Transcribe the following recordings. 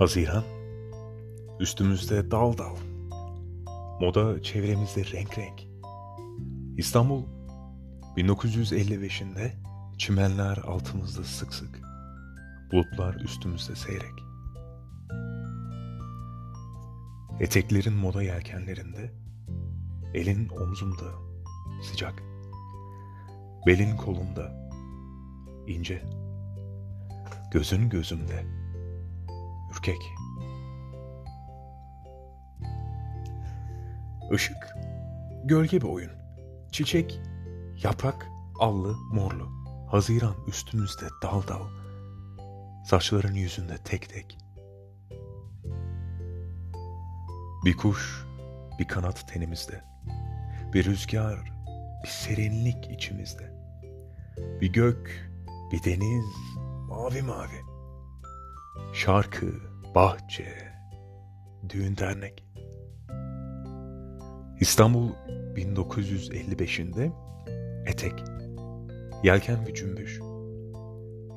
Haziran, üstümüzde dal dal, moda çevremizde renk renk. İstanbul, 1955'inde çimenler altımızda sık sık, bulutlar üstümüzde seyrek. Eteklerin moda yelkenlerinde, elin omzumda sıcak, belin kolumda ince, gözün gözümde ürkek. Işık, gölge bir oyun. Çiçek, yaprak, allı, morlu. Haziran üstümüzde dal dal. Saçların yüzünde tek tek. Bir kuş, bir kanat tenimizde. Bir rüzgar, bir serinlik içimizde. Bir gök, bir deniz, mavi mavi. Şarkı, bahçe, düğün dernek. İstanbul 1955'inde etek, yelken bir cümbüş,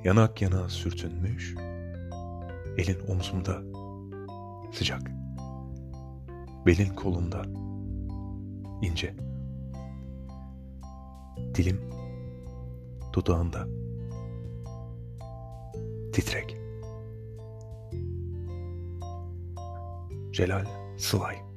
yanak yana sürtünmüş, elin omzumda sıcak, belin kolunda ince, dilim dudağında titrek. Celal Sılay